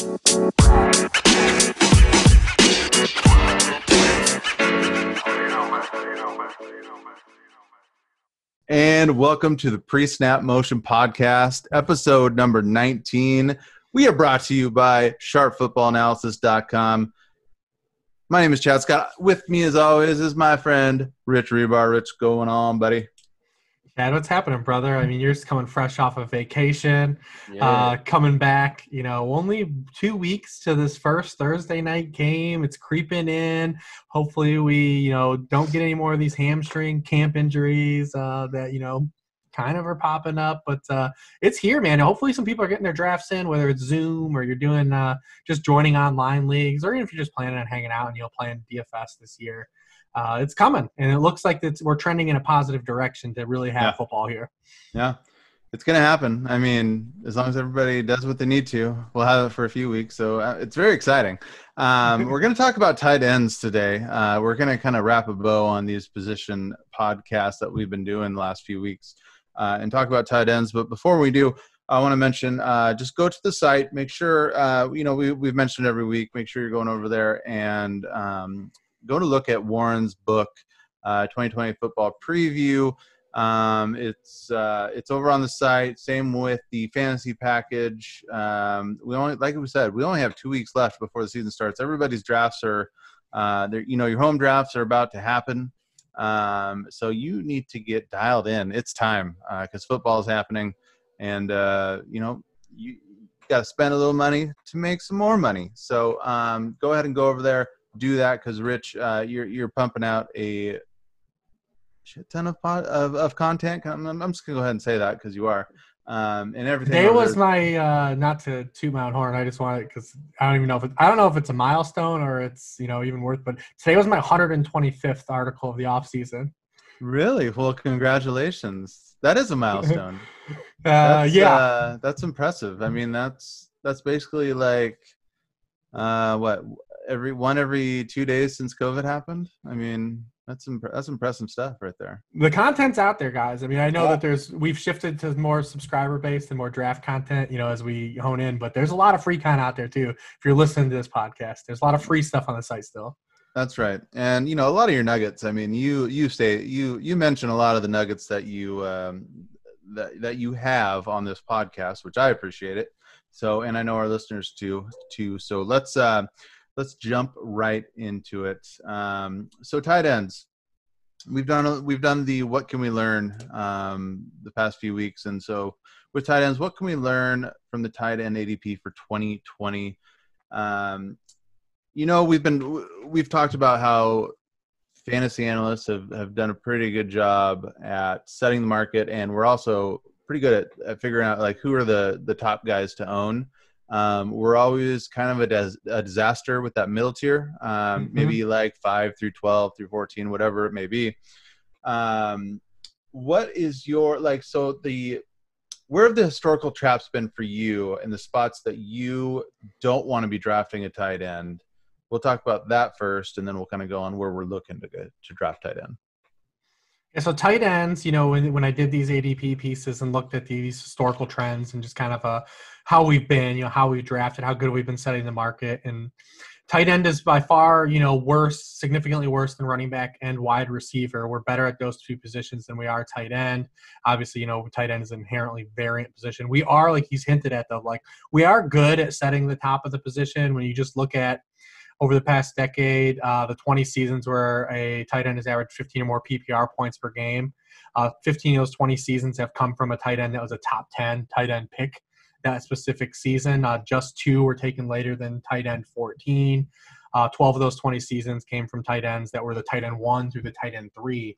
And welcome to the Pre Snap Motion Podcast, episode number 19. We are brought to you by sharpfootballanalysis.com. My name is Chad Scott. With me, as always, is my friend Rich Hribar. Rich, going on, buddy? Chad, what's happening, brother? I mean, you're just coming fresh off of vacation, yeah. uh, coming back. You know, only two weeks to this first Thursday night game. It's creeping in. Hopefully, we you know don't get any more of these hamstring camp injuries uh, that you know kind of are popping up. But uh, it's here, man. Hopefully, some people are getting their drafts in, whether it's Zoom or you're doing uh, just joining online leagues, or even if you're just planning on hanging out and you'll play in DFS this year uh, it's coming, and it looks like it's, we're trending in a positive direction to really have yeah. football here. Yeah, it's going to happen. I mean, as long as everybody does what they need to, we'll have it for a few weeks. So uh, it's very exciting. Um, we're going to talk about tight ends today. Uh, we're going to kind of wrap a bow on these position podcasts that we've been doing the last few weeks uh, and talk about tight ends. But before we do, I want to mention uh, just go to the site. Make sure uh, you know we we've mentioned every week. Make sure you're going over there and um, go to look at Warren's book, uh, 2020 Football Preview. Um, it's uh, it's over on the site. Same with the fantasy package. Um, we only, like we said, we only have two weeks left before the season starts. Everybody's drafts are, uh, you know, your home drafts are about to happen. Um, so you need to get dialed in. It's time because uh, football is happening, and uh, you know you got to spend a little money to make some more money. So um, go ahead and go over there do that because Rich, uh, you're you're pumping out a shit ton of pod, of, of content. I'm, I'm just gonna go ahead and say that because you are. Um, and everything. Today was my uh, not to toot my own horn. I just wanted because I don't even know if it, I don't know if it's a milestone or it's you know even worth. But today was my 125th article of the off season. Really? Well, congratulations. That is a milestone. uh, that's, yeah, uh, that's impressive. I mean, that's that's basically like uh, what every one every two days since COVID happened. I mean, that's imp- that's impressive stuff right there. The content's out there, guys. I mean, I know yeah. that there's we've shifted to more subscriber based and more draft content, you know, as we hone in. But there's a lot of free content out there too. If you're listening to this podcast, there's a lot of free stuff on the site still. That's right, and you know a lot of your nuggets. I mean, you you say you you mention a lot of the nuggets that you um, that that you have on this podcast, which I appreciate it. So, and I know our listeners too too. So let's uh, let's jump right into it. Um, so tight ends, we've done we've done the what can we learn um, the past few weeks, and so with tight ends, what can we learn from the tight end ADP for 2020? Um, you know, we've been we've talked about how fantasy analysts have, have done a pretty good job at setting the market, and we're also pretty good at, at figuring out like who are the the top guys to own. Um, we're always kind of a, des- a, disaster with that middle tier, um, mm-hmm. maybe like five through 12 through 14, whatever it may be. Um, what is your like, so the, where have the historical traps been for you in the spots that you don't want to be drafting a tight end? We'll talk about that first, and then we'll kind of go on where we're looking to get to draft tight end. Yeah, so tight ends, you know, when, when I did these ADP pieces and looked at these historical trends and just kind of uh, how we've been, you know, how we've drafted, how good we've been setting the market, and tight end is by far, you know, worse, significantly worse than running back and wide receiver. We're better at those two positions than we are tight end. Obviously, you know, tight end is inherently variant position. We are, like he's hinted at, though, like we are good at setting the top of the position. When you just look at over the past decade, uh, the 20 seasons where a tight end has averaged 15 or more PPR points per game. Uh, 15 of those 20 seasons have come from a tight end that was a top 10 tight end pick that specific season. Uh, just two were taken later than tight end 14. Uh, 12 of those 20 seasons came from tight ends that were the tight end one through the tight end three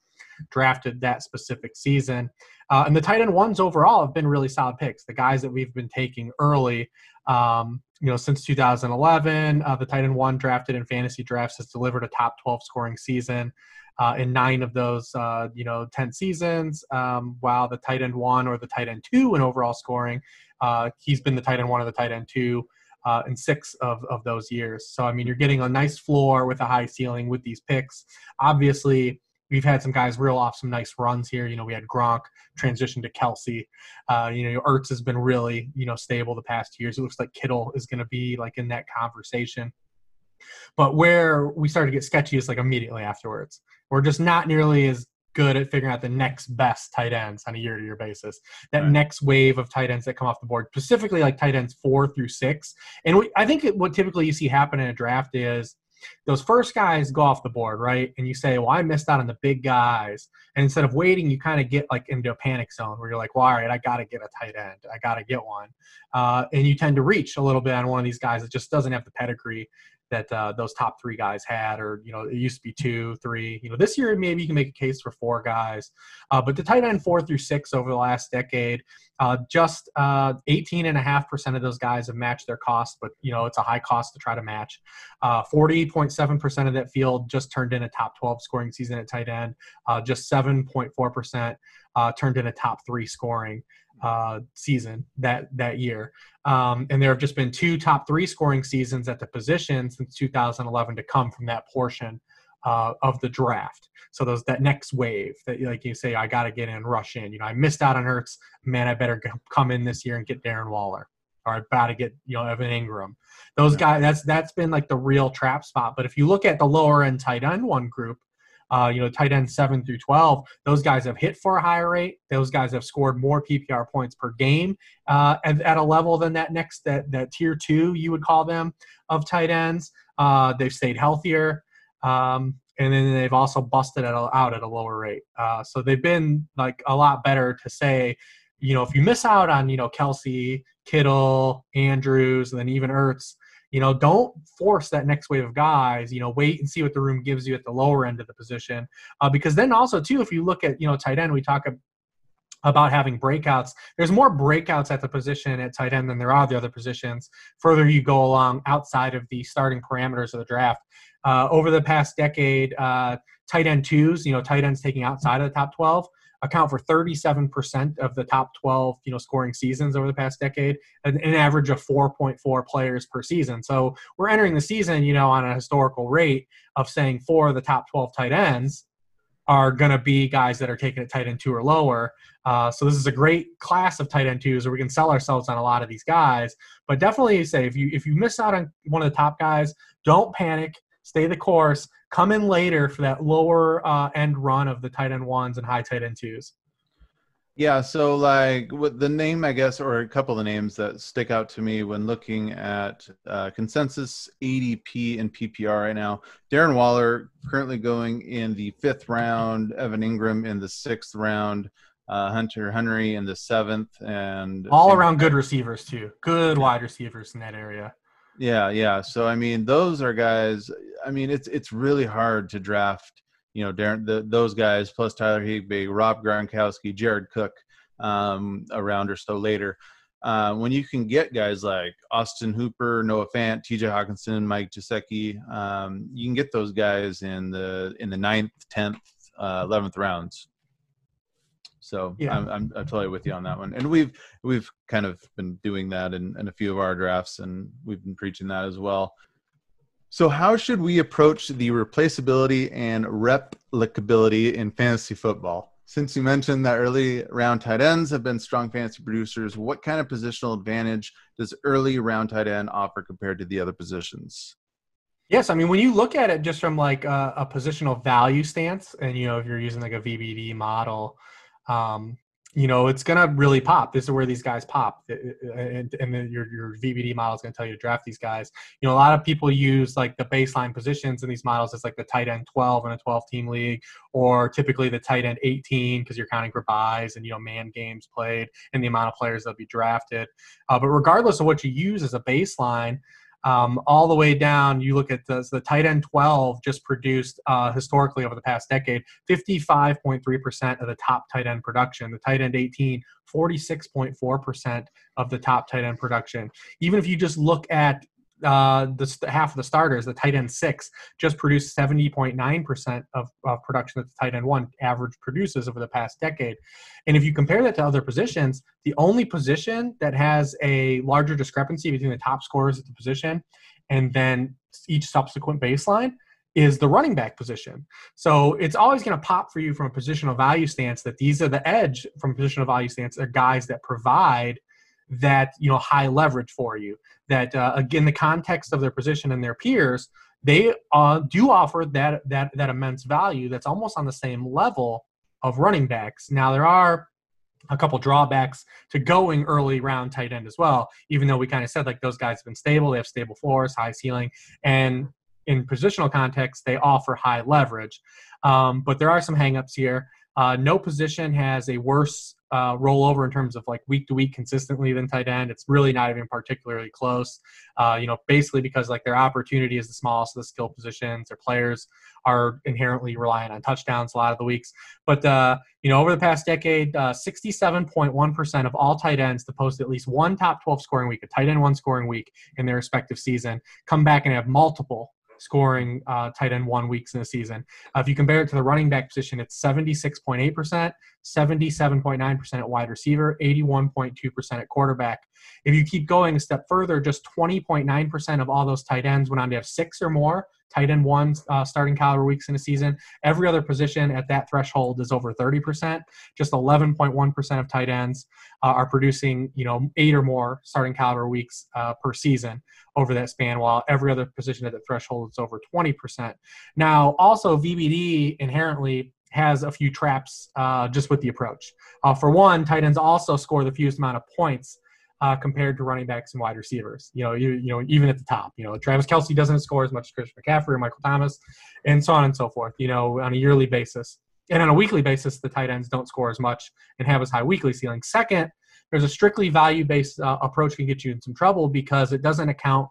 drafted that specific season. Uh, and the tight end ones overall have been really solid picks. The guys that we've been taking early, um, you know, since 2011, uh, the tight end one drafted in fantasy drafts has delivered a top 12 scoring season. Uh, in nine of those, uh, you know, 10 seasons, um, while the tight end one or the tight end two in overall scoring, uh, he's been the tight end one or the tight end two uh, in six of, of those years. So, I mean, you're getting a nice floor with a high ceiling with these picks. Obviously, we've had some guys reel off some nice runs here. You know, we had Gronk transition to Kelce. Uh, you know, Ertz has been really you know stable the past years. It looks like Kittle is going to be like in that conversation. But where we started to get sketchy is like immediately afterwards. We're just not nearly as good at figuring out the next best tight ends on a year to year basis. That right. next wave of tight ends that come off the board, specifically like tight ends four through six. And we, I think what typically you see happen in a draft is those first guys go off the board, right? And you say, well, I missed out on the big guys. And instead of waiting, you kind of get like into a panic zone where you're like, well, all right, I got to get a tight end. I got to get one. Uh, and you tend to reach a little bit on one of these guys that just doesn't have the pedigree that uh, those top three guys had, or you know, it used to be two, three. You know, this year maybe you can make a case for four guys, uh, but the tight end four through six over the last decade, uh, just uh, 18 and a half percent of those guys have matched their cost, but you know, it's a high cost to try to match. 40.7 uh, percent of that field just turned in a top 12 scoring season at tight end. Uh, just 7.4 percent turned in a top three scoring uh, season that that year. Um, and there have just been two top three scoring seasons at the position since 2011 to come from that portion uh, of the draft. So those that next wave that like you say, I got to get in, rush in. You know, I missed out on Ertz. Man, I better come in this year and get Darren Waller. Or I got to get you know Evan Engram. Those yeah. guys. That's that's been like the real trap spot. But if you look at the lower end tight end one group, uh, you know, tight end seven through 12, those guys have hit for a higher rate. Those guys have scored more PPR points per game uh, at, at, a level than that next, that, that tier two, you would call them, of tight ends. Uh, they've stayed healthier. Um, and then they've also busted out at a lower rate. Uh, so they've been like a lot better to say, you know, if you miss out on, you know, Kelce, Kittle, Andrews, and then even Ertz, you know, don't force that next wave of guys. You know, wait and see what the room gives you at the lower end of the position. Uh, because then also too, if you look at you know tight end, we talk about having breakouts. There's more breakouts at the position at tight end than there are the other positions. Further you go along outside of the starting parameters of the draft. Uh, over the past decade, uh, tight end twos, you know, tight ends taking outside of the top 12 account for 37% of the top 12 you know scoring seasons over the past decade an, an average of 4.4 players per season so we're entering the season you know on a historical rate of saying four of the top 12 tight ends are going to be guys that are taking it tight end two or lower. Uh, so this is a great class of tight end twos where we can sell ourselves on a lot of these guys. But definitely say if you if you miss out on one of the top guys, don't panic stay the course, come in later for that lower uh, end run of the tight end ones and high tight end twos. Yeah, so like with the name, I guess, or a couple of names that stick out to me when looking at uh, consensus ADP and PPR right now. Darren Waller currently going in the fifth round, Evan Engram in the sixth round, uh, Hunter Henry in the seventh, and all around good receivers too. Good wide receivers in that area. Yeah, yeah. So I mean, those are guys. I mean, it's it's really hard to draft. You know, Darren, the, those guys plus Tyler Higbee, Rob Gronkowski, Jared Cook, um, a round or so later. Uh, when you can get guys like Austin Hooper, Noah Fant, T.J. Hockenson, Mike Gesicki, um, you can get those guys in the in the ninth, tenth, uh, eleventh rounds. So yeah. I'm, I'm, I'm totally with you on that one. And we've we've kind of been doing that in, in a few of our drafts, and we've been preaching that as well. So how should we approach the replaceability and replicability in fantasy football? Since you mentioned that early round tight ends have been strong fantasy producers, what kind of positional advantage does early round tight end offer compared to the other positions? Yes, I mean when you look at it just from like a, a positional value stance, and you know if you're using like a VBD model, um, you know, it's gonna really pop. This is where these guys pop, and, and your your VBD model is gonna tell you to draft these guys. You know, a lot of people use like the baseline positions in these models as like the tight end 12 in a 12 team league, or typically the tight end 18 because you're counting for byes and you know man games played and the amount of players that'll be drafted. Uh, but regardless of what you use as a baseline, um, all the way down, you look at the, the tight end 12 just produced uh, historically over the past decade 55.3% of the top tight end production. The tight end 18, 46.4% of the top tight end production. Even if you just look at uh, the half of the starters, the tight end six just produced 70.9% of, of production that the tight end one average produces over the past decade. And if you compare that to other positions, the only position that has a larger discrepancy between the top scorers at the position and then each subsequent baseline is the running back position. So it's always going to pop for you from a positional value stance that these are the edge from positional value stance are guys that provide that you know high leverage for you. That uh, again, the context of their position and their peers, they uh, do offer that that that immense value. That's almost on the same level of running backs. Now there are a couple drawbacks to going early round tight end as well. Even though we kind of said like those guys have been stable, they have stable floors, high ceiling, and in positional context, they offer high leverage. Um, but there are some hangups here. Uh, no position has a worse uh, rollover in terms of like week to week consistently than tight end. It's really not even particularly close. Uh, you know, basically because like their opportunity is the smallest of the skill positions. Their players are inherently reliant on touchdowns a lot of the weeks. But uh, you know, over the past decade, 67.1% uh, of all tight ends to post at least one top 12 scoring week, a tight end one scoring week in their respective season, come back and have multiple scoring uh, tight end one weeks in a season. Uh, if you compare it to the running back position, it's 76.8%, 77.9% at wide receiver, 81.2% at quarterback. If you keep going a step further, just 20.9% of all those tight ends went on to have six or more tight end one uh, starting caliber weeks in a season. Every other position at that threshold is over 30%. Just 11.1% of tight ends uh, are producing, you know, eight or more starting caliber weeks uh, per season over that span, while every other position at the threshold is over 20%. Now, also VBD inherently has a few traps uh, just with the approach. Uh, for one, tight ends also score the fewest amount of points uh, compared to running backs and wide receivers. You know, you, you know, even at the top, you know, Travis Kelce doesn't score as much as Chris McCaffrey or Michael Thomas, and so on and so forth. You know, on a yearly basis, and on a weekly basis, the tight ends don't score as much and have as high weekly ceiling. Second, there's a strictly value-based uh, approach can get you in some trouble because it doesn't account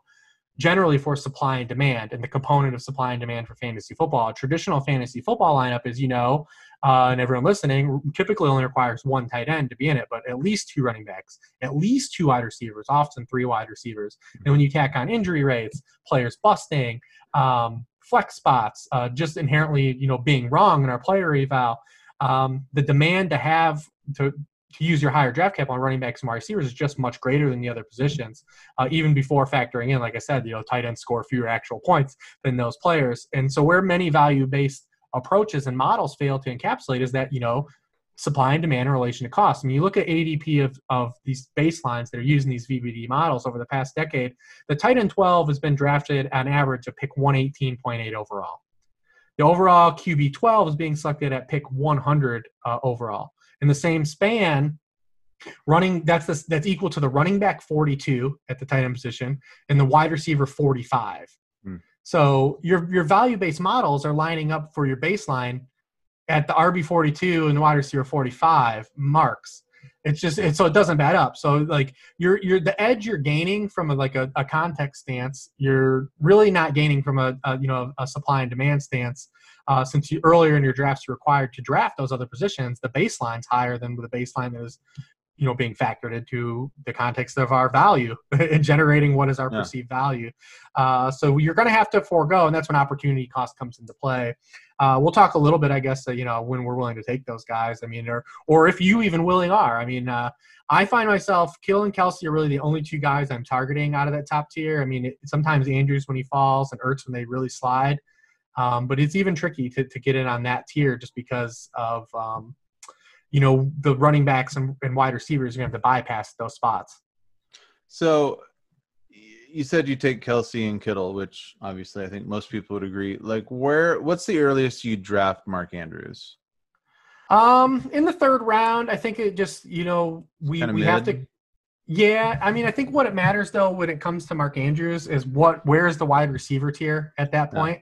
generally for supply and demand and the component of supply and demand for fantasy football. A traditional fantasy football lineup, as you know, uh, and everyone listening, typically only requires one tight end to be in it, but at least two running backs, at least two wide receivers, often three wide receivers. And when you tack on injury rates, players busting, um, flex spots, uh, just inherently, you know, being wrong in our player eval, um, the demand to have to to use your higher draft cap on running backs and receivers is just much greater than the other positions, uh, even before factoring in, like I said, you know, tight ends score fewer actual points than those players. And so where many value-based approaches and models fail to encapsulate is that, you know, supply and demand in relation to cost. I mean, you look at ADP of, of these baselines that are using these VBD models over the past decade, the tight end 12 has been drafted on average at pick 118.8 overall. The overall QB 12 is being selected at pick 100 uh, overall in the same span, running that's the, that's equal to the running back 42 at the tight end position and the wide receiver 45. Hmm. So your your value based models are lining up for your baseline at the RB 42 and the wide receiver 45 marks. It's just it's so it doesn't bad up. So like you're you're the edge you're gaining from a, like a, a context stance, you're really not gaining from a, a you know a supply and demand stance uh, since you earlier in your drafts you're required to draft those other positions, the baseline's higher than the baseline that is, you know, being factored into the context of our value and generating what is our yeah. perceived value. Uh, so you're going to have to forego, and that's when opportunity cost comes into play. Uh, we'll talk a little bit, I guess, uh, you know, when we're willing to take those guys. I mean, or or if you even willing are. I mean, uh, I find myself Kittle and Kelce are really the only two guys I'm targeting out of that top tier. I mean, it, sometimes Andrews when he falls and Ertz when they really slide. Um, but it's even tricky to, to get in on that tier just because of um, you know the running backs and, and wide receivers are going to have to bypass those spots. So you said you take Kelce and Kittle, which obviously I think most people would agree. Like, where? What's the earliest you draft Mark Andrews? Um, in the third round, I think it just you know we we mid. have to. Yeah, I mean, I think what it matters though when it comes to Mark Andrews is what where is the wide receiver tier at that point.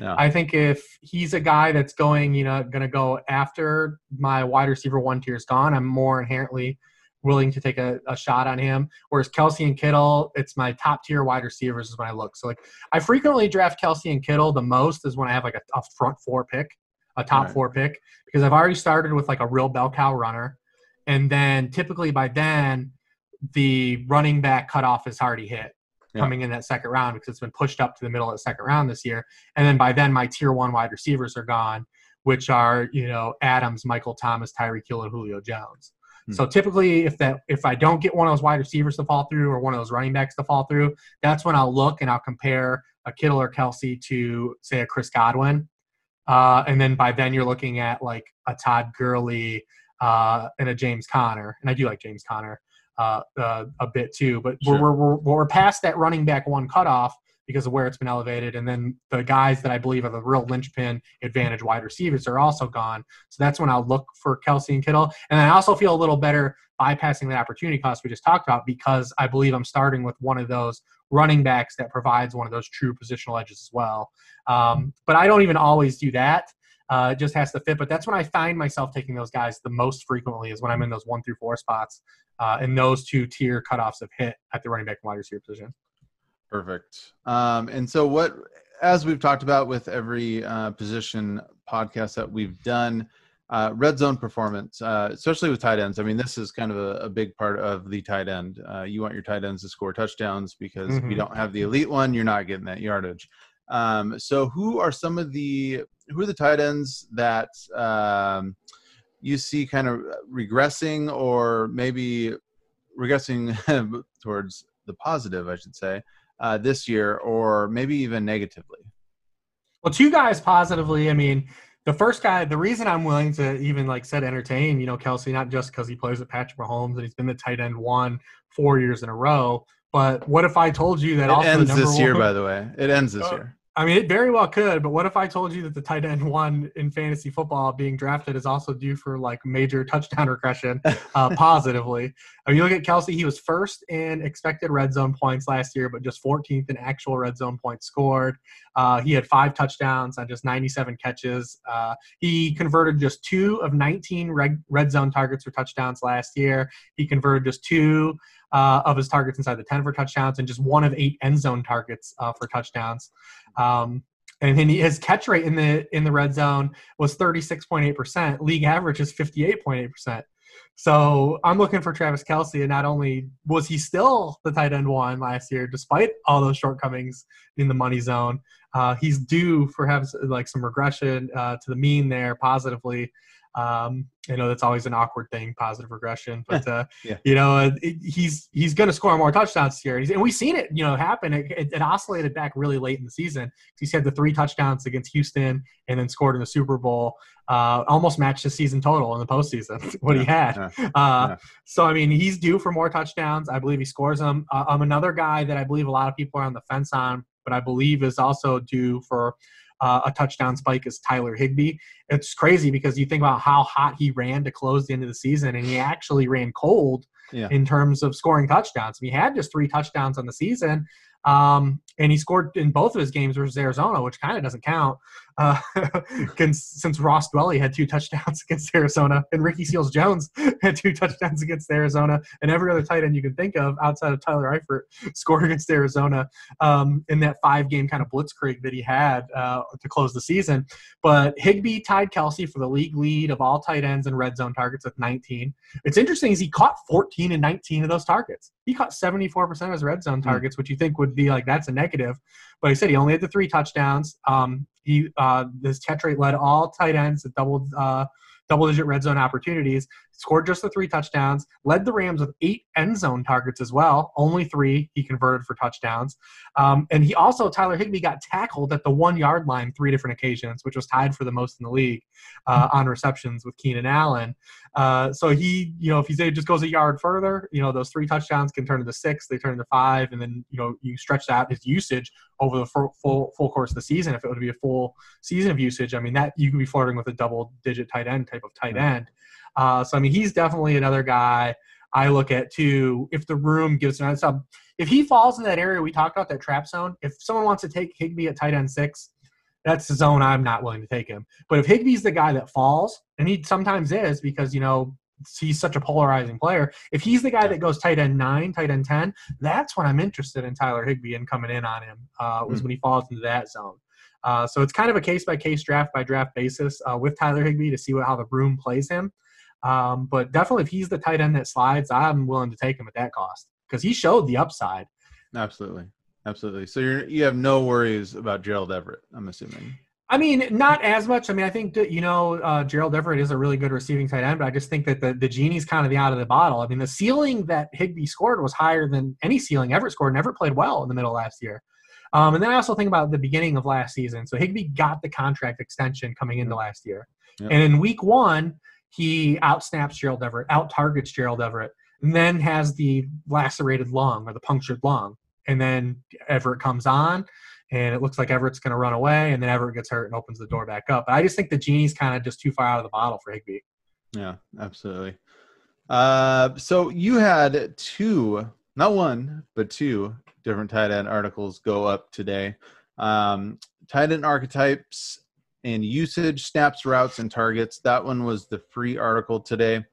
Yeah. I think if he's a guy that's going, you know, going to go after my wide receiver one tier is gone, I'm more inherently willing to take a, a, shot on him. Whereas Kelce and Kittle, it's my top tier wide receivers is when I look. So like I frequently draft Kelce and Kittle the most is when I have like a, a front four pick, a top right. four pick, because I've already started with like a real bell cow runner. And then typically by then the running back cutoff is already hit yeah. coming in that second round because it's been pushed up to the middle of the second round this year. And then by then, my tier one wide receivers are gone, which are you know Adams, Michael Thomas, Tyreek Hill, and Julio Jones. Hmm. So typically, if that if I don't get one of those wide receivers to fall through or one of those running backs to fall through, that's when I'll look and I'll compare a Kittle or Kelce to say a Chris Godwin, uh, and then by then you're looking at like a Todd Gurley uh, and a James Conner, and I do like James Conner uh, uh, a bit too, but sure. we're, we're, we're past that running back one cutoff because of where it's been elevated. And then the guys that I believe are the real linchpin advantage wide receivers are also gone. So that's when I'll look for Kelce and Kittle. And I also feel a little better bypassing the opportunity cost we just talked about because I believe I'm starting with one of those running backs that provides one of those true positional edges as well. Um, but I don't even always do that. Uh, it just has to fit. But that's when I find myself taking those guys the most frequently is when I'm in those one through four spots, uh, and those two tier cutoffs have hit at the running back and wide receiver position. Perfect. Um, and so, what, as we've talked about with every uh, position podcast that we've done, uh, red zone performance, uh, especially with tight ends. I mean, this is kind of a, a big part of the tight end. Uh, you want your tight ends to score touchdowns because mm-hmm. if you mm-hmm. don't have the elite one, you're not getting that yardage. Um, so, who are some of the who are the tight ends that um, you see kind of regressing or maybe regressing towards the positive, I should say, uh, this year, or maybe even negatively? Well, two guys positively. I mean, the first guy, the reason I'm willing to even like said entertain, you know, Kelce, not just because he plays with Patrick Mahomes and he's been the tight end one four years in a row, but what if I told you that it also ends this year, by the way? It ends this uh, year. I mean, it very well could, but what if I told you that the tight end one in fantasy football being drafted is also due for like major touchdown regression uh, positively? I mean, you look at Kelce, he was first in expected red zone points last year, but just 14th in actual red zone points scored. Uh, he had five touchdowns on just 97 catches. Uh, he converted just two of 19 red, red zone targets for touchdowns last year. He converted just two uh, of his targets inside the 10 for touchdowns and just one of eight end zone targets uh, for touchdowns. Um, and his catch rate in the in the red zone was 36.8%. League average is 58.8%. So I'm looking for Travis Kelce, and not only was he still the tight end one last year, despite all those shortcomings in the money zone, uh, he's due for having like some regression uh, to the mean there positively. Um, I know that's always an awkward thing, positive regression, but uh, yeah. you know it, he's he's going to score more touchdowns here, and we've seen it, you know, happen. It, it, it, oscillated back really late in the season. He's had the three touchdowns against Houston, and then scored in the Super Bowl. Uh, almost matched his season total in the postseason what yeah, he had. Yeah, uh, so I mean, he's due for more touchdowns. I believe he scores them. Uh, I'm another guy that I believe a lot of people are on the fence on, but I believe is also due for uh, a touchdown spike is Tyler Higbee. It's crazy because you think about how hot he ran to close the end of the season, and he actually ran cold yeah. in terms of scoring touchdowns. He had just three touchdowns on the season, um, and he scored in both of his games versus Arizona, which kind of doesn't count uh, since Ross Dwelley had two touchdowns against Arizona, and Ricky Seals Jones had two touchdowns against Arizona, and every other tight end you can think of outside of Tyler Eifert scored against Arizona um, in that five game kind of blitzkrieg that he had uh, to close the season. But Higbee tied Kelce for the league lead of all tight ends and red zone targets with 19. It's interesting is he caught 14 and 19 of those targets. He caught 74% of his red zone hmm. targets, which you think would be like that's a negative. But he said he only had the three touchdowns. Um, he uh, this catch rate led all tight ends at double uh, double digit red zone opportunities scored just the three touchdowns, led the Rams with eight end zone targets as well. Only three he converted for touchdowns. Um, and he also, Tyler Higbee, got tackled at the one yard line three different occasions, which was tied for the most in the league uh, on receptions with Keenan Allen. Uh, so he, you know, if he just goes a yard further, you know, those three touchdowns can turn into six, they turn into five, and then, you know, you stretch out his usage over the full, full, full course of the season. If it would be a full season of usage, I mean, that you could be flirting with a double digit tight end type of tight end. Uh, so I mean, he's definitely another guy I look at too. If the room gives another sub, if he falls in that area we talked about, that trap zone. If someone wants to take Higbee at tight end six, that's the zone I'm not willing to take him. But if Higbee's the guy that falls, and he sometimes is because you know he's such a polarizing player. If he's the guy that goes tight end nine, tight end ten, that's when I'm interested in Tyler Higbee and coming in on him. Uh, was mm. when he falls into that zone. Uh, so it's kind of a case by case, draft by draft basis uh, with Tyler Higbee to see what how the room plays him. Um, but definitely, if he's the tight end that slides, I'm willing to take him at that cost because he showed the upside. Absolutely, absolutely. So you're you have no worries about Gerald Everett. I'm assuming. I mean, not as much. I mean, I think that, you know uh, Gerald Everett is a really good receiving tight end, but I just think that the the genie's kind of the out of the bottle. I mean, the ceiling that Higbee scored was higher than any ceiling Everett scored, and Everett played well in the middle last year. Um, and then I also think about the beginning of last season. So Higbee got the contract extension coming into last year. Yep. And in week one, he outsnaps Gerald Everett, out targets Gerald Everett, and then has the lacerated lung or the punctured lung. And then Everett comes on, and it looks like Everett's going to run away, and then Everett gets hurt and opens the door back up. But I just think the genie's kind of just too far out of the bottle for Higbee. Yeah, absolutely. Uh, so you had two, not one, but two different tight end articles go up today. Um, tight end archetypes and usage, snaps, routes, and targets. That one was the free article today.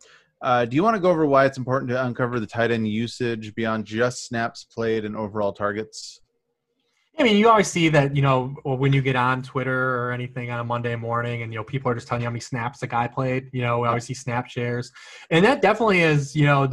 Uh, do you want to go over why it's important to uncover the tight end usage beyond just snaps played and overall targets? I mean, you always see that, you know, when you get on Twitter or anything on a Monday morning and, you know, people are just telling you how many snaps a guy played, you know, we always see snap shares. And that definitely is, you know,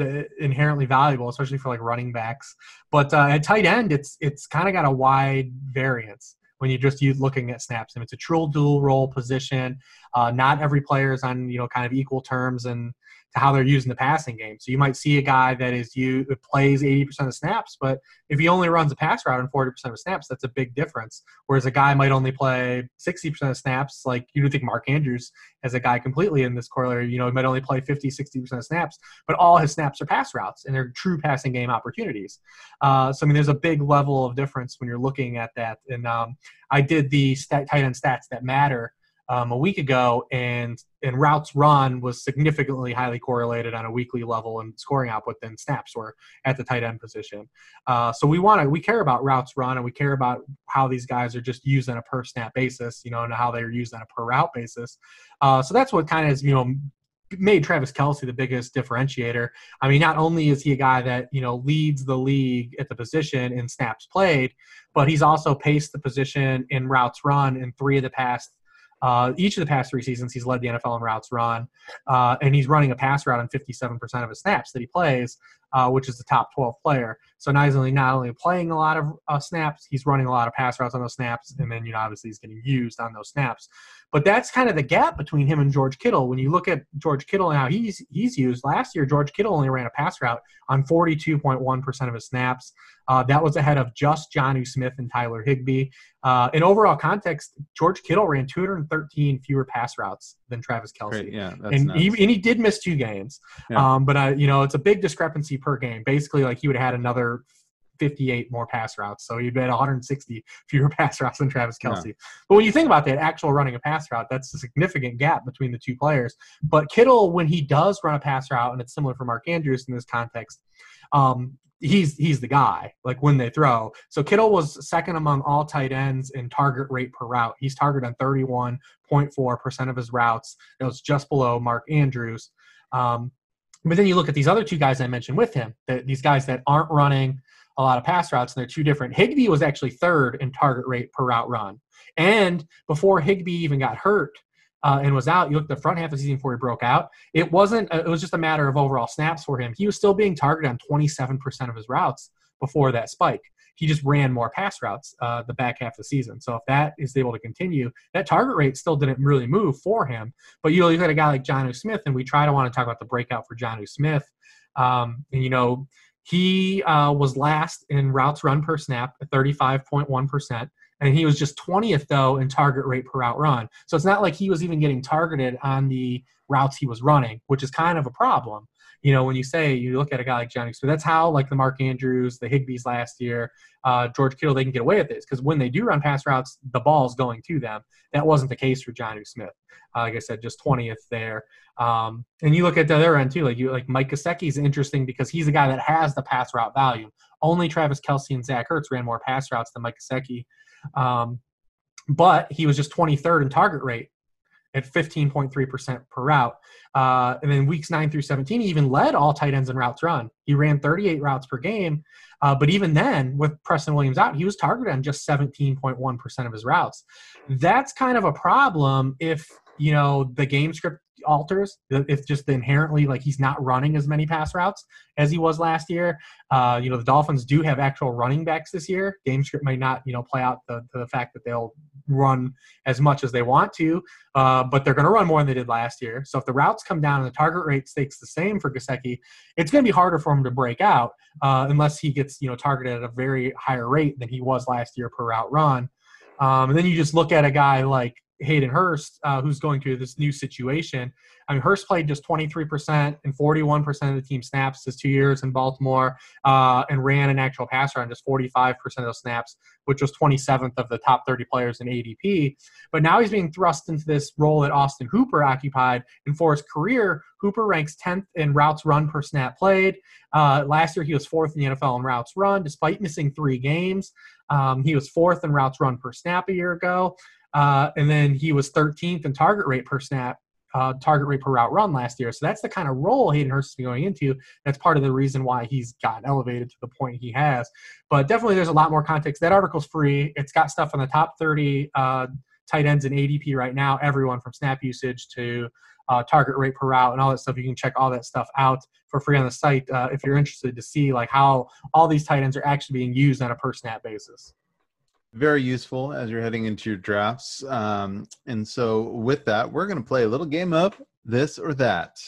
inherently valuable, especially for like running backs. But uh, at tight end, it's it's kind of got a wide variance when you're just looking at snaps. And it's a true dual role position. Uh, not every player is on, you know, kind of equal terms and – to how they're using the passing game. So you might see a guy that is you plays 80% of snaps, but if he only runs a pass route in 40% of snaps, that's a big difference. Whereas a guy might only play 60% of snaps, like you would think Mark Andrews as a guy completely in this corollary, you know, he might only play 50, 60% of snaps, but all his snaps are pass routes and they're true passing game opportunities. Uh, so I mean, there's a big level of difference when you're looking at that. And um, I did the stat, tight end stats that matter um, a week ago, and and routes run was significantly highly correlated on a weekly level and scoring output than snaps were at the tight end position. Uh, so we want to we care about routes run and we care about how these guys are just used on a per snap basis, you know, and how they're used on a per route basis. Uh, so that's what kind of you know made Travis Kelce the biggest differentiator. I mean, not only is he a guy that you know leads the league at the position in snaps played, but he's also paced the position in routes run in three of the past uh, each of the past three seasons, he's led the NFL in routes run, uh, and he's running a pass route on 57% of his snaps that he plays, uh, which is the top 12 player. So not only not only playing a lot of uh, snaps, he's running a lot of pass routes on those snaps, and then you know obviously he's getting used on those snaps. But that's kind of the gap between him and George Kittle. When you look at George Kittle and how he's he's used last year, George Kittle only ran a pass route on 42.1% of his snaps. Uh, that was ahead of just Jonnu Smith and Tyler Higbee. Uh, in overall context, George Kittle ran 213 fewer pass routes than Travis Kelce. Great, yeah, and he, and he did miss two games. Yeah. Um, but uh, you know, it's a big discrepancy per game. Basically, like he would have had another 58 more pass routes. So you'd bet 160 fewer pass routes than Travis Kelce. Yeah. But when you think about that, actual running a pass route, that's a significant gap between the two players. But Kittle, when he does run a pass route, and it's similar for Mark Andrews in this context, um, he's he's the guy like when they throw. So Kittle was second among all tight ends in target rate per route. He's targeted on 31.4% of his routes. that was just below Mark Andrews. Um, but then you look at these other two guys I mentioned with him, the, these guys that aren't running a lot of pass routes, and they're two different. Higbee was actually third in target rate per route run. And before Higbee even got hurt uh, and was out, you look at the front half of the season before he broke out, it wasn't, uh, it was just a matter of overall snaps for him. He was still being targeted on 27% of his routes before that spike. He just ran more pass routes uh, the back half of the season. So if that is able to continue, that target rate still didn't really move for him. But you you got a guy like Jonnu Smith, and we try to want to talk about the breakout for Jonnu Smith. Um, and you know, he uh, was last in routes run per snap at 35.1%. And he was just 20th, though, in target rate per out run. So it's not like he was even getting targeted on the routes he was running, which is kind of a problem. You know, when you say you look at a guy like Johnny, so that's how like the Mark Andrews, the Higbees last year, uh, George Kittle, they can get away with this because when they do run pass routes, the ball's going to them. That wasn't the case for Jonnu Smith. Uh, like I said, just 20th there. Um, and you look at the other end too, like you like Mike Gesicki is interesting because he's a guy that has the pass route value. Only Travis Kelce and Zach Ertz ran more pass routes than Mike Gesicki. Um, but he was just 23rd in target rate at 15.3% per route. Uh, and then weeks 9 through 17, he even led all tight ends in routes run. He ran 38 routes per game. Uh, but even then, with Preston Williams out, he was targeted on just 17.1% of his routes. That's kind of a problem if, you know, the game script alters. It's just inherently like he's not running as many pass routes as he was last year. Uh, you know, the Dolphins do have actual running backs this year. Game script may not, you know, play out the, the fact that they'll run as much as they want to, uh, but they're going to run more than they did last year. So if the routes come down and the target rate stays the same for Gesicki, it's going to be harder for him to break out uh, unless he gets you know targeted at a very higher rate than he was last year per route run. Um, and then you just look at a guy like Hayden Hurst, uh, who's going through this new situation. I mean, Hurst played just 23% and 41% of the team snaps his two years in Baltimore uh, and ran an actual passer on just 45% of snaps, which was 27th of the top 30 players in ADP. But now he's being thrust into this role that Austin Hooper occupied. And for his career, Hooper ranks 10th in routes run per snap played. Uh, last year, he was fourth in the NFL in routes run, despite missing three games. Um, he was fourth in routes run per snap a year ago. Uh, and then he was 13th in target rate per snap, uh, target rate per route run last year. So that's the kind of role Hayden Hurst is going into. That's part of the reason why he's gotten elevated to the point he has. But definitely, there's a lot more context. That article's free. It's got stuff on the top 30 uh, tight ends in ADP right now. Everyone from snap usage to uh, target rate per route and all that stuff. You can check all that stuff out for free on the site uh, if you're interested to see like how all these tight ends are actually being used on a per snap basis very useful as you're heading into your drafts. Um, and so, with that, we're going to play a little game of this or that.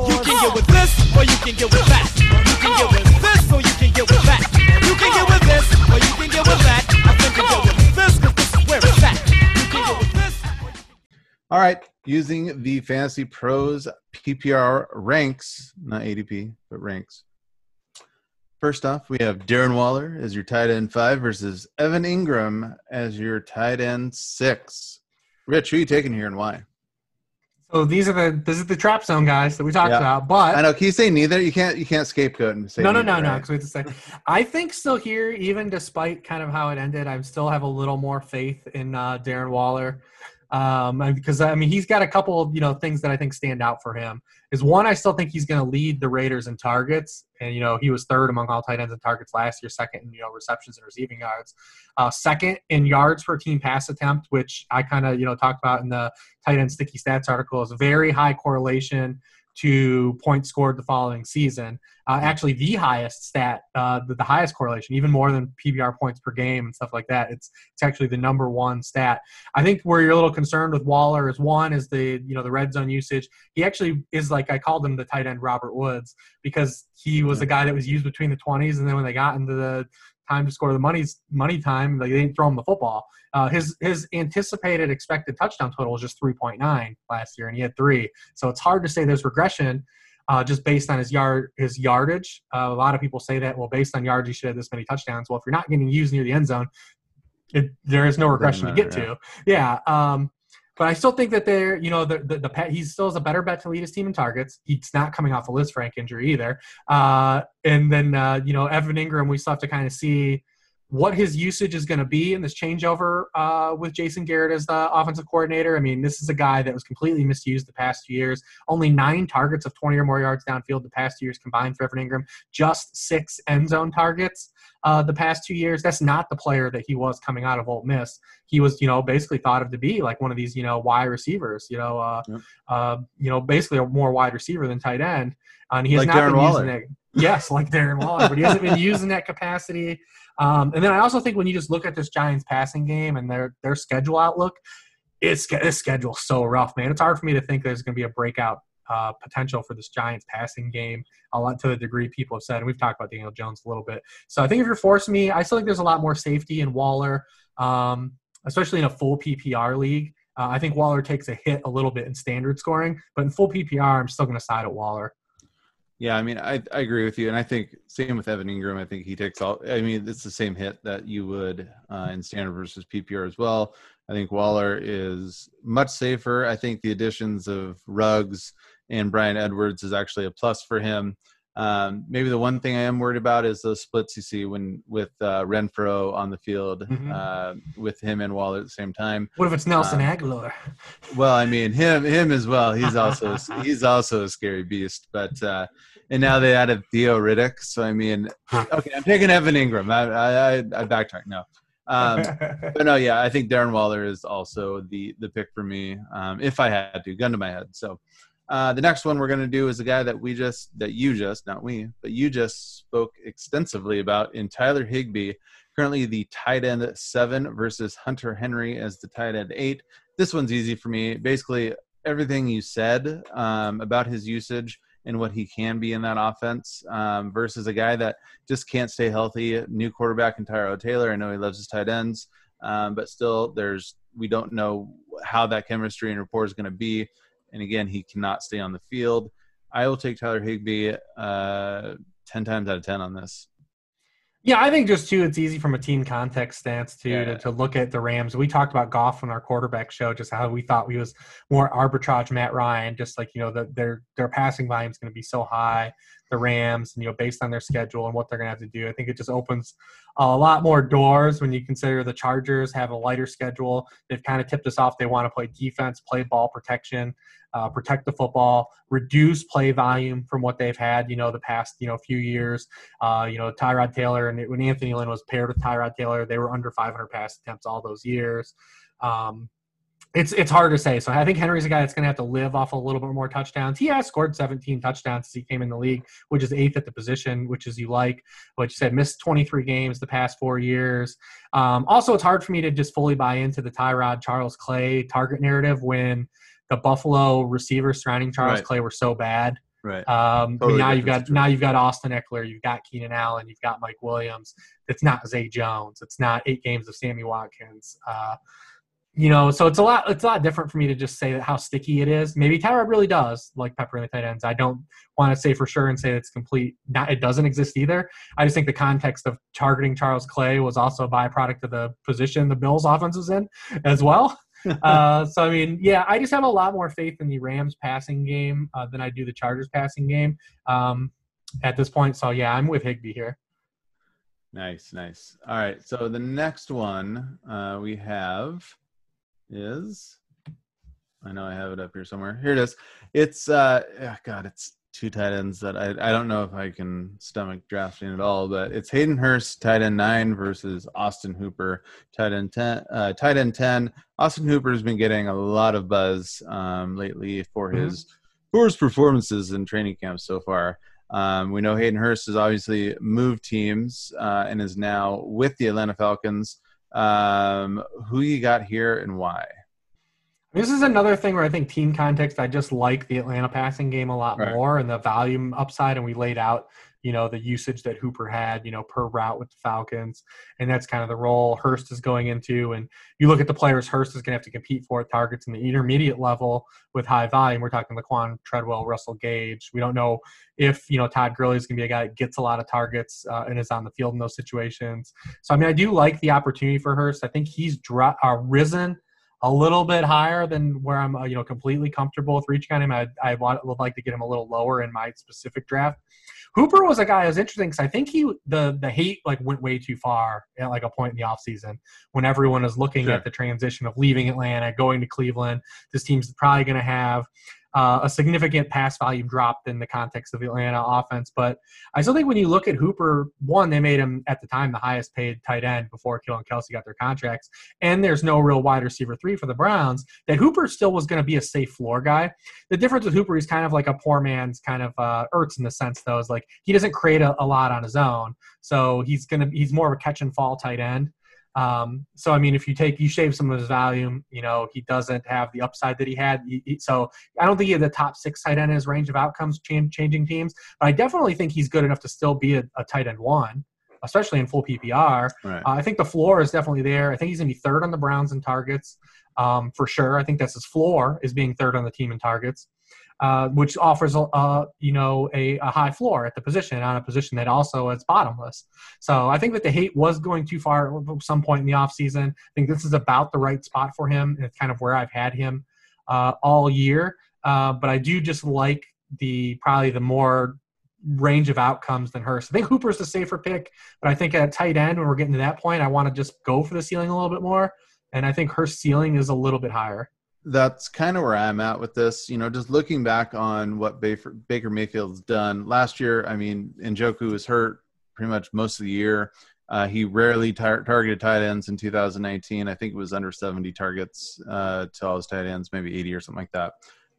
You can get with this, or you can get with that. You can get with this, or you can get with that. You can get with this, or you can get with that. I think you get with this, because this is where it's at. You can get with this. All right, using the Fantasy Pros PPR ranks, not ADP, but ranks. First off, we have Darren Waller as your tight end five versus Evan Engram as your tight end six. Rich, who are you taking here and why? So these are the this is the trap zone guys that we talked yeah. about. But I know. Can you say neither? You can't. You can't scapegoat and say no, no, neither, no, right? no. Because we have to say. I think still here, even despite kind of how it ended, I still have a little more faith in uh, Darren Waller um, because I mean he's got a couple of you know things that I think stand out for him. Is one I still think he's going to lead the Raiders in targets, and you know he was third among all tight ends in targets last year, second in you know receptions and receiving yards, uh, second in yards per team pass attempt, which I kind of you know talked about in the tight end sticky stats article is very high correlation to points scored the following season. Uh, actually, the highest stat, uh, the, the, highest correlation, even more than PPR points per game and stuff like that. It's it's actually the number one stat. I think where you're a little concerned with Waller is one is the you know the red zone usage. He actually is like I called him the tight end Robert Woods because he was a guy that was used between the 20s, and then when they got into the time to score the money's money time. Like they didn't throw him the football. Uh, his his anticipated expected touchdown total was just 3.9 last year, and he had three. So it's hard to say there's regression uh, just based on his yard his yardage. Uh, a lot of people say that well, based on yardage, he should have this many touchdowns. Well, if you're not getting used near the end zone, it, there is no regression matter, to get yeah. to. Yeah. Um, but I still think that they're, you know, the, the, the pet, he still has a better bet to lead his team in targets. He's not coming off a Lisfranc injury either. Uh, and then, uh, you know, Evan Engram, we still have to kind of see what his usage is going to be in this changeover uh, with Jason Garrett as the offensive coordinator. I mean, this is a guy that was completely misused the past few years. Only nine targets of 20 or more yards downfield the past two years combined for Evan Engram, Just six end zone targets uh, the past two years. That's not the player that he was coming out of Ole Miss. He was, you know, basically thought of to be like one of these, you know, wide receivers. You know, uh, yep. uh, you know, basically a more wide receiver than tight end. and he has like not Darren been Waller. using it. Yes, like Darren Waller, but he hasn't been using that capacity. Um, and then I also think when you just look at this Giants passing game and their their schedule outlook, it's this schedule's so rough, man. It's hard for me to think there's going to be a breakout uh, potential for this Giants passing game. A lot to the degree people have said, and we've talked about Daniel Jones a little bit. So I think if you're forcing me, I still think there's a lot more safety in Waller, um, especially in a full PPR league. Uh, I think Waller takes a hit a little bit in standard scoring, but in full PPR, I'm still going to side at Waller. Yeah, I mean, I, I agree with you, and I think same with Evan Engram. I think he takes all. I mean, it's the same hit that you would uh, in standard versus PPR as well. I think Waller is much safer. I think the additions of Ruggs and Bryan Edwards is actually a plus for him. Um, maybe the one thing I am worried about is those splits you see when with uh, Renfrow on the field mm-hmm. uh, with him and Waller at the same time. What if it's Nelson um, Agholor? Well, I mean him him as well. He's also he's also a scary beast. But uh, and now they added Theo Riddick. So I mean, okay, I'm taking Evan Engram. I I, I backtrack now. Um, but no, yeah, I think Darren Waller is also the the pick for me um, if I had to, gun to my head. So uh, the next one we're going to do is a guy that we just, that you just, not we, but you just spoke extensively about in Tyler Higbee, currently the tight end seven versus Hunter Henry as the tight end eight. This one's easy for me. Basically, everything you said um, about his usage and what he can be in that offense um, versus a guy that just can't stay healthy. New quarterback in Tyrod Taylor. I know he loves his tight ends, um, but still, there's we don't know how that chemistry and rapport is going to be. And again, he cannot stay on the field. I will take Tyler Higbee uh, 10 times out of 10 on this. Yeah, I think just too, it's easy from a team context stance too yeah. to, to look at the Rams. We talked about Goff on our quarterback show, just how we thought we was more arbitrage Matt Ryan, just like you know the, their their passing volume is going to be so high. The Rams, and you know, based on their schedule and what they're going to have to do, I think it just opens a lot more doors when you consider the Chargers have a lighter schedule. They've kind of tipped us off. They want to play defense, play ball protection uh, protect the football, reduce play volume from what they've had, you know, the past, you know, few years. Uh, you know, Tyrod Taylor and when Anthony Lynn was paired with Tyrod Taylor, they were under 500 pass attempts all those years. Um, it's it's hard to say. So I think Henry's a guy that's going to have to live off a little bit more touchdowns. He has scored 17 touchdowns since he came in the league, which is eighth at the position, which is you like. But you said missed 23 games the past four years. Um, also, it's hard for me to just fully buy into the Tyrod Charles Clay target narrative when – the Buffalo receivers surrounding Charles right. Clay were so bad. Right. Um, totally now you've got now you've got Austin Ekeler, you've got Keenan Allen, you've got Mike Williams. It's not Zay Jones. It's not eight games of Sammy Watkins. Uh, you know, so it's a lot. It's a lot different for me to just say that how sticky it is. Maybe Tyrod really does like pepper in the tight ends. I don't want to say for sure and say it's complete. Not it doesn't exist either. I just think the context of targeting Charles Clay was also a byproduct of the position the Bills' offense was in as well. uh, so I mean, yeah, I just have a lot more faith in the Rams passing game uh, than I do the Chargers passing game um, at this point. So yeah, I'm with Higbee here. Nice, nice. All right, so the next one uh, we have is I know I have it up here somewhere. Here it is. It's uh, oh God, it's two tight ends that I, I don't know if I can stomach drafting at all, but it's Hayden Hurst, tight end nine, versus Austin Hooper, tight end ten. Uh, tight end ten. Austin Hooper has been getting a lot of buzz um, lately for mm-hmm. his for his performances in training camp so far. Um, we know Hayden Hurst has obviously moved teams uh, and is now with the Atlanta Falcons. Um, who you got here and why? This is another thing where I think team context, I just like the Atlanta passing game a lot right. more and the volume upside. And we laid out, you know, the usage that Hooper had, you know, per route with the Falcons. And that's kind of the role Hurst is going into. And you look at the players Hurst is going to have to compete for targets in the intermediate level with high volume. We're talking Laquon Treadwell, Russell Gage. We don't know if, you know, Todd Gurley is going to be a guy that gets a lot of targets uh, and is on the field in those situations. So, I mean, I do like the opportunity for Hurst. I think he's dro- uh, risen a little bit higher than where I'm, uh, you know, completely comfortable with reaching on him. I, I would like to get him a little lower in my specific draft. Hooper was a guy that was interesting because I think he the the hate like went way too far at like a point in the offseason when everyone is looking sure. at the transition of leaving Atlanta, going to Cleveland. This team's probably going to have uh, a significant pass volume dropped in the context of the Atlanta offense. But I still think when you look at Hooper, one, they made him at the time the highest paid tight end before Kittle and Kelce got their contracts. And there's no real wide receiver three for the Browns, that Hooper still was going to be a safe floor guy. The difference with Hooper, he's kind of like a poor man's kind of uh, Ertz in the sense, though, is like he doesn't create a, a lot on his own. So he's going to, he's more of a catch and fall tight end. Um, so I mean, if you take you shave some of his volume, you know he doesn't have the upside that he had. He, he, so I don't think he had the top six tight end in his range of outcomes, change, changing teams. But I definitely think he's good enough to still be a, a tight end one, especially in full PPR. Right. Uh, I think the floor is definitely there. I think he's gonna be third on the Browns in targets um, for sure. I think that's his floor is being third on the team in targets uh, which offers a you know a, a, high floor at the position on a position that also is bottomless. So I think that the hate was going too far at some point in the offseason. I think this is about the right spot for him. It's kind of where I've had him uh, all year. Uh, but I do just like the probably the more range of outcomes than Hurst. I think Hooper's the safer pick, but I think at tight end when we're getting to that point, I want to just go for the ceiling a little bit more. And I think Hurst's ceiling is a little bit higher that's kind of where I'm at with this. You know, just looking back on what Baker, Baker Mayfield's done last year. I mean, Njoku was hurt pretty much most of the year. Uh, he rarely tar- targeted tight ends in 2019. I think it was under 70 targets uh, to all his tight ends, maybe 80 or something like that.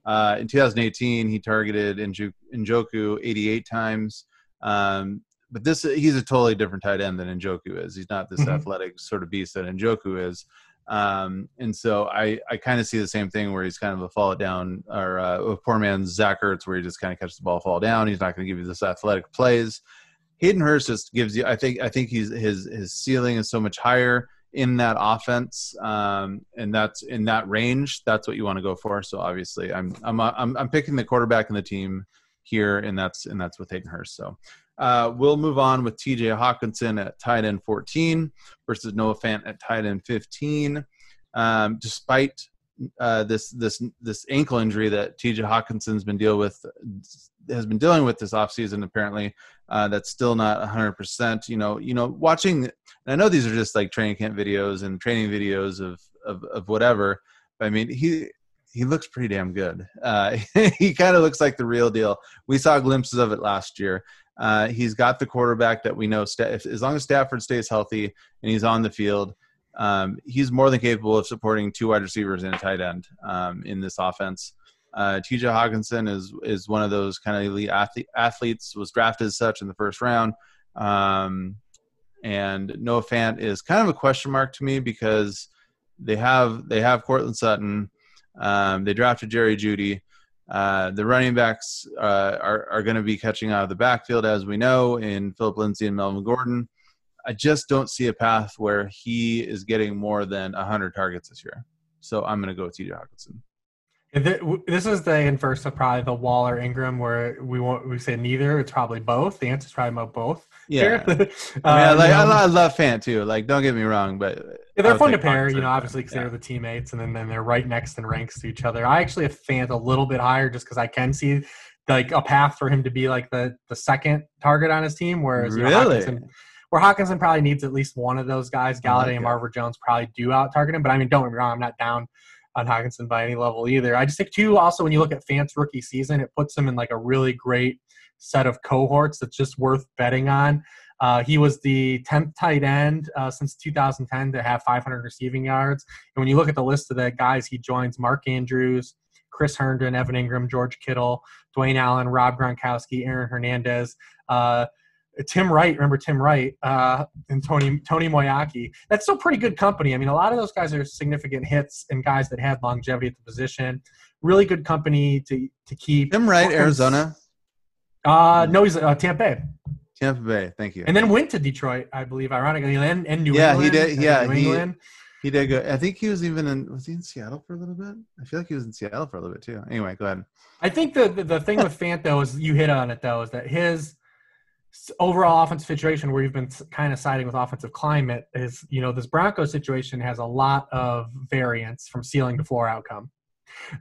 Uh, in 2018, he targeted Njoku 88 times. Um, but this he's a totally different tight end than Njoku is. He's not this Mhm. athletic sort of beast that Njoku is. Um, and so I, I kind of see the same thing where he's kind of a fall down or uh, a poor man's Zach Ertz, where he just kind of catches the ball, fall down. He's not going to give you this athletic plays. Hayden Hurst just gives you. I think. I think he's his his ceiling is so much higher in that offense, um, and that's in that range. That's what you want to go for. So obviously, I'm I'm I'm, I'm picking the quarterback in the team here, and that's and that's with Hayden Hurst. So. Uh, we'll move on with TJ Hockenson at tight end 14 versus Noah Fant at tight end 15. Um, despite uh, this this this ankle injury that TJ Hockenson's been deal with has been dealing with this offseason apparently uh, that's still not 100% you know you know watching i know these are just like training camp videos and training videos of of, of whatever but i mean he he looks pretty damn good. Uh, he kind of looks like the real deal. We saw glimpses of it last year uh, he's got the quarterback that we know as long as stafford stays healthy and he's on the field um, he's more than capable of supporting two wide receivers and a tight end um, in this offense. Uh, TJ Hockenson is is one of those kind of elite athlete, athletes. Was drafted as such in the first round, um, and Noah Fant is kind of a question mark to me because they have they have Courtland Sutton, um, they drafted Jerry Jeudy. Uh, the running backs uh, are are going to be catching out of the backfield as we know in Philip Lindsay and Melvin Gordon. I just don't see a path where he is getting more than 100 targets this year. So I'm going to go with TJ Hockenson. This is the inverse of probably the Waller Engram, where we won't we say neither. It's probably both. The answer is probably both. Yeah. I, mean, I, um, like, I, um, love Fant too. Like, don't get me wrong, but yeah, they're fun to pair, you know, obviously because yeah. they're the teammates, and then, then they're right next in ranks to each other. I actually have Fant a little bit higher just because I can see like a path for him to be like the the second target on his team, whereas know, Really? Hockenson, where Hockenson probably needs at least one of those guys. Golladay and Marvin Jones probably do out target him, but I mean, don't get me wrong, I'm not down on Hockenson by any level either. I just think too. Also, when you look at Fant's rookie season, it puts him in like a really great set of cohorts that's just worth betting on. Uh, he was the 10th tight end uh, since 2010 to have 500 receiving yards. And when you look at the list of the guys he joins, Mark Andrews, Chris Herndon, Evan Engram, George Kittle, Dwayne Allen, Rob Gronkowski, Aaron Hernandez, uh, Tim Wright. Remember Tim Wright uh, and Tony Tony Moeaki. That's still pretty good company. I mean, a lot of those guys are significant hits and guys that had longevity at the position. Really good company to to keep. Tim Wright, Arizona, Uh, no, he's uh, Tampa Bay, Tampa Bay. Thank you. and then went to Detroit, I believe. Ironically, and, and New Yeah, he did- yeah, New he- England. he did go. I think he was even in. Was he in Seattle for a little bit? I feel like he was in Seattle for a little bit too. Anyway, go ahead. I think the, the the thing with Fant though is you hit on it though is that his overall offensive situation where you've been kind of siding with offensive climate is you know this Broncos situation has a lot of variance from ceiling to floor outcome.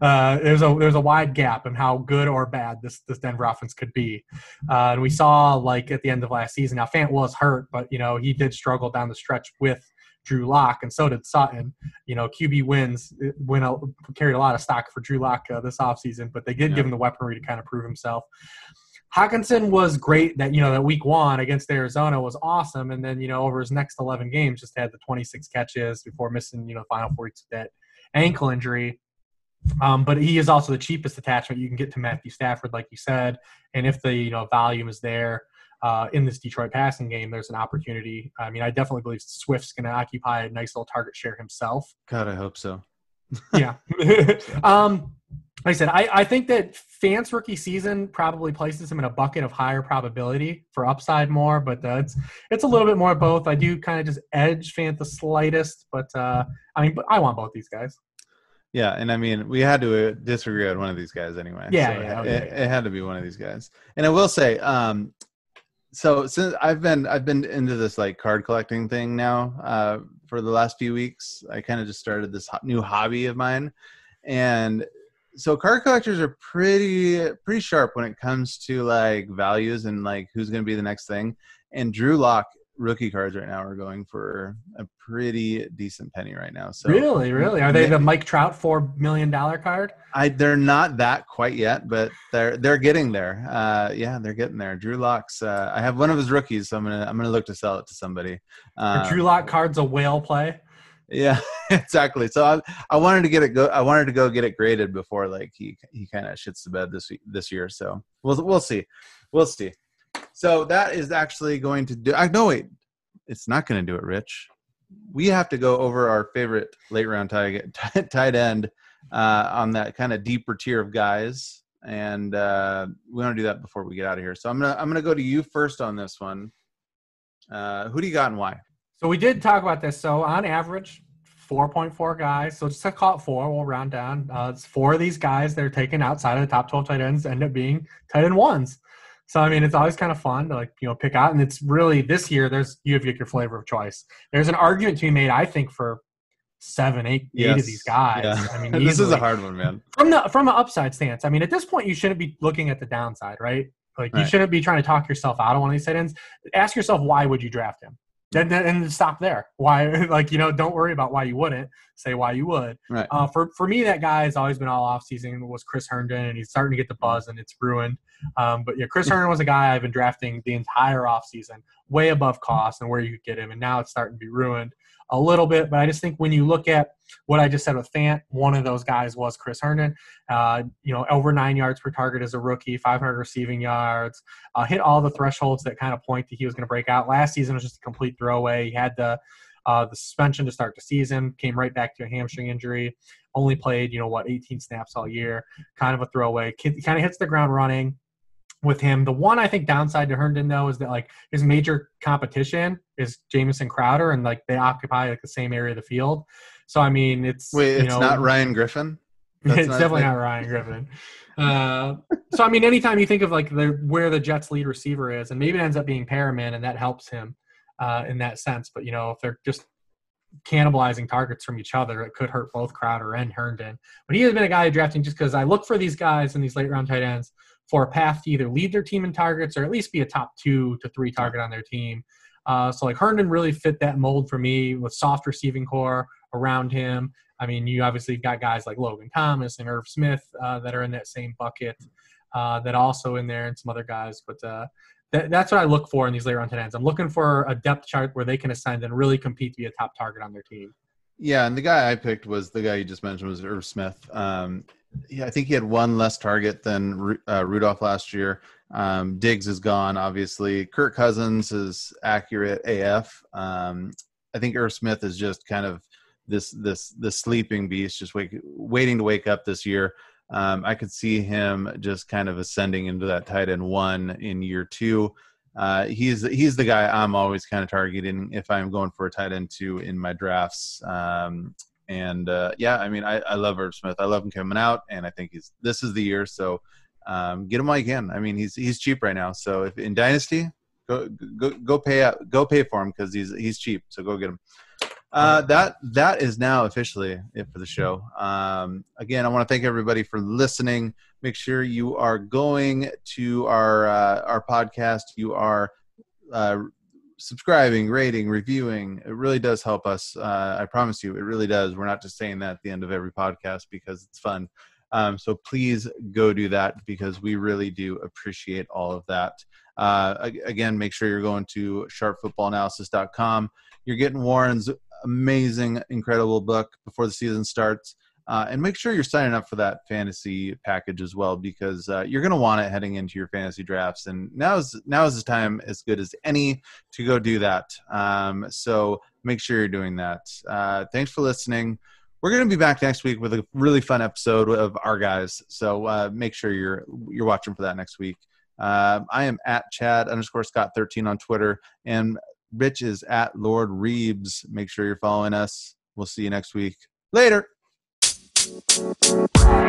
Uh, there's a there's a wide gap in how good or bad this this Denver offense could be, uh, and we saw like at the end of last season. Now Fant was hurt, but you know he did struggle down the stretch with Drew Lock, and so did Sutton. You know QB wins win a, carried a lot of stock for Drew Lock uh, this offseason, but they did Yeah. give him the weaponry to kind of prove himself. Hockenson was great that you know that week one against Arizona was awesome, and then you know over his next eleven games just had the twenty six catches before missing you know the final four weeks with that ankle injury. Um, but he is also the cheapest attachment you can get to Matthew Stafford, like you said. And if the you know volume is there uh, in this Detroit passing game, there's an opportunity. I mean, I definitely believe Swift's going to occupy a nice little target share himself God, I hope so. yeah. um, like I said, I, I think that Fant's rookie season probably places him in a bucket of higher probability for upside more, but uh, it's it's a little bit more of both. I do kind of just edge Fant the slightest, but uh, I mean, but I want both these guys. Yeah, and I mean, we had to uh, disagree on one of these guys anyway. Yeah, so yeah, it, okay, it, it had to be one of these guys. And I will say, um, so since I've been I've been into this like card collecting thing now uh, for the last few weeks. I kind of just started this ho- new hobby of mine, and so card collectors are pretty pretty sharp when it comes to like values and like who's going to be the next thing. And Drew Lock rookie cards right now are going for a pretty decent penny right now. So really, really, are they the Mike Trout four million dollar card? I they're not that quite yet, but they're they're getting there. Uh, yeah, they're getting there. Drew Locks. Uh, I have one of his rookies, so I'm gonna I'm gonna look to sell it to somebody. Um, Drew Lock cards a whale play? Yeah, exactly. So I I wanted to get it go. I wanted to go get it graded before like he he kind of shits the bed this week, this year. So we'll we'll see, we'll see. So that is actually going to do. I no wait, it's not going to do it, Rich. We have to go over our favorite late round tight, tight end uh, on that kind of deeper tier of guys, and uh, we want to do that before we get out of here. So I'm gonna I'm gonna go to you first on this one. Uh, who do you got and why? So we did talk about this. So on average, 4.4 guys. So just to call it four, we'll round down. Uh, it's four of these guys that are taken outside of the top 12 tight ends end up being tight end ones. So I mean, it's always kind of fun to like you know pick out, and it's really this year. There's you have your flavor of choice. There's an argument to be made, I think, for seven, eight, yes. eight of these guys. Yeah. I mean, this easily. is a hard one, man. From the from an upside stance, I mean, at this point, you shouldn't be looking at the downside, right? Like right. you shouldn't be trying to talk yourself out of one of these tight ends. Ask yourself why would you draft him? And, and stop there. Why, like you know, don't worry about why you wouldn't. Say why you would. Right. Uh, for for me, that guy has always been all off season was Chris Herndon, and he's starting to get the buzz, and it's ruined. Um, but yeah, Chris Herndon was a guy I've been drafting the entire off season, way above cost and where you could get him, and now it's starting to be ruined a little bit. But I just think when you look at what I just said with Fant, one of those guys was Chris Herndon. Uh, you know, over nine yards per target as a rookie, 500 receiving yards, uh, hit all the thresholds that kind of point that he was going to break out. Last season was just a complete throwaway. He had the uh, the suspension to start the season, came right back to a hamstring injury. Only played, you know, what, 18 snaps all year. Kind of a throwaway. Kind of hits the ground running with him. The one I think downside to Herndon though is that like his major competition is Jamison Crowder, and like they occupy like the same area of the field. So I mean, it's wait, it's know, not Ryan Griffin. That's it's not definitely not Ryan Griffin. Uh, so I mean, anytime you think of like the where the Jets' lead receiver is, and maybe it ends up being Perriman, and that helps him uh, in that sense. But you know, if they're just cannibalizing targets from each other, it could hurt both Crowder and Herndon. But he has been a guy drafting just because I look for these guys in these late round tight ends for a path to either lead their team in targets or at least be a top two to three target on their team. Uh, so like Herndon really fit that mold for me with soft receiving core around him. I mean, you obviously got guys like Logan Thomas and Irv Smith uh, that are in that same bucket. Uh, that also in there and some other guys, but uh, that, that's what I look for in these later on tight ends. I'm looking for a depth chart where they can ascend and really compete to be a top target on their team. Yeah, and the guy I picked was the guy you just mentioned was Irv Smith. Um, yeah, I think he had one less target than uh, Rudolph last year. Um, Diggs is gone, obviously. Kirk Cousins is accurate AF. Um, I think Irv Smith is just kind of this this this sleeping beast, just wake, waiting to wake up this year. Um, I could see him just kind of ascending into that tight end one in year two. Uh, he's he's the guy I'm always kind of targeting if I'm going for a tight end two in my drafts. Um, and uh, yeah, I mean, I, I love Irv Smith. I love him coming out, and I think he's this is the year. So um, get him while you can. I mean, he's he's cheap right now. So if in dynasty, go go go pay out, go pay for him because he's he's cheap. So go get him. Uh, that that is now officially it for the show. Um, again, I want to thank everybody for listening. Make sure you are going to our uh, our podcast. You are uh, subscribing, rating, reviewing. It really does help us. Uh, I promise you, it really does. We're not just saying that at the end of every podcast because it's fun. Um, so please go do that because we really do appreciate all of that. Uh, again, make sure you're going to sharpfootballanalysis.com. You're getting Warren's amazing, incredible book before the season starts. Uh, and make sure you're signing up for that fantasy package as well because uh, you're going to want it heading into your fantasy drafts. And now is now is the time as good as any to go do that. Um, so make sure you're doing that. Uh, thanks for listening. We're going to be back next week with a really fun episode of our guys. So uh, make sure you're you're watching for that next week. Uh, I am at Chad underscore Scott thirteen on Twitter, and Rich is at Lord Reebs. Make sure you're following us. We'll see you next week. Later. Oh,